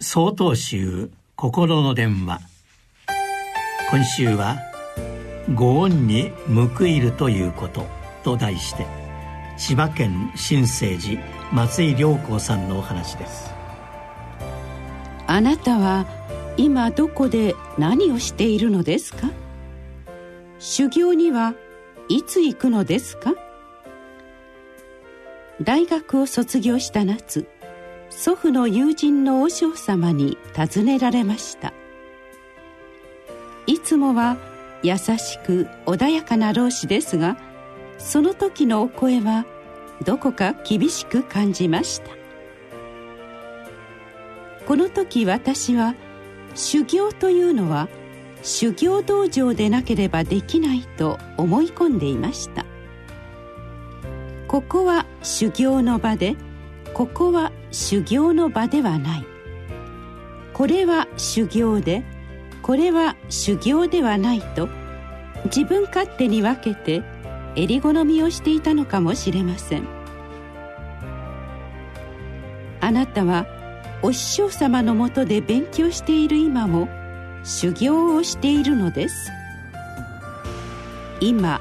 総統集心の電話。今週は「ご恩に報いるということ」と題して千葉県新生寺松井良子さんのお話です。あなたは今どこで何をしているのですか？修行にはいつ行くのですか？大学を卒業した夏祖父の友人の和尚様に尋ねられました。いつもは優しく穏やかな老子ですがその時のお声はどこか厳しく感じました。この時私は修行というのは修行道場でなければできないと思い込んでいました。ここは修行の場でここは修行の場ではない。これは修行でこれは修行ではないと自分勝手に分けて襟好みをしていたのかもしれません。あなたはお師匠様のもとで勉強している今も修行をしているのです。今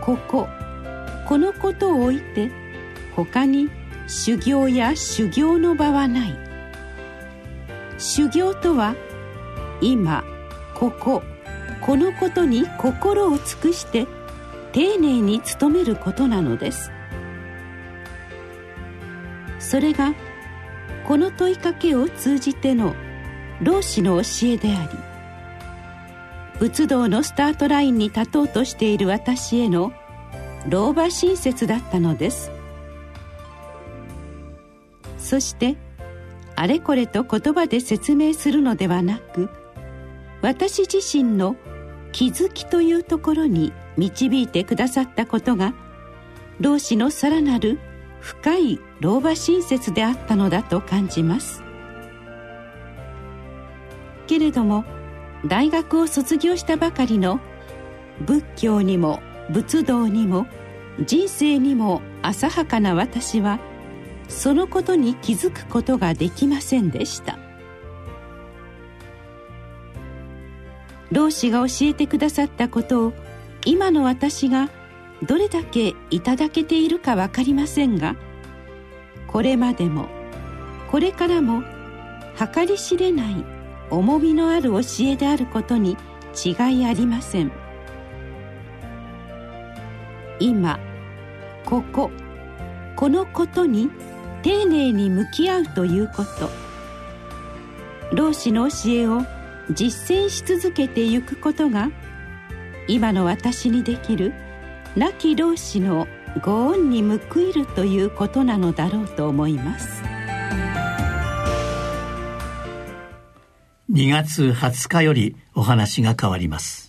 こここのことを置いて他に修行や修行の場はない。修行とは今こここのことに心を尽くして丁寧に努めることなのです。それがこの問いかけを通じての老子の教えであり仏道のスタートラインに立とうとしている私への老婆親切だったのです。そしてあれこれと言葉で説明するのではなく私自身の気づきというところに導いてくださったことが老子のさらなる深い老婆親切であったのだと感じます。けれども大学を卒業したばかりの仏教にも仏道にも人生にも浅はかな私はそのことに気づくことができませんでした。老子が教えてくださったことを今の私がどれだけいただけているか分かりませんがこれまでもこれからも計り知れない重みのある教えであることに違いありません。今こここのことに丁寧に向き合うということ。老子の教えを実践し続けてゆくことが今の私にできる亡き老子のご恩に報いるということなのだろうと思います。2月20日よりお話が変わります。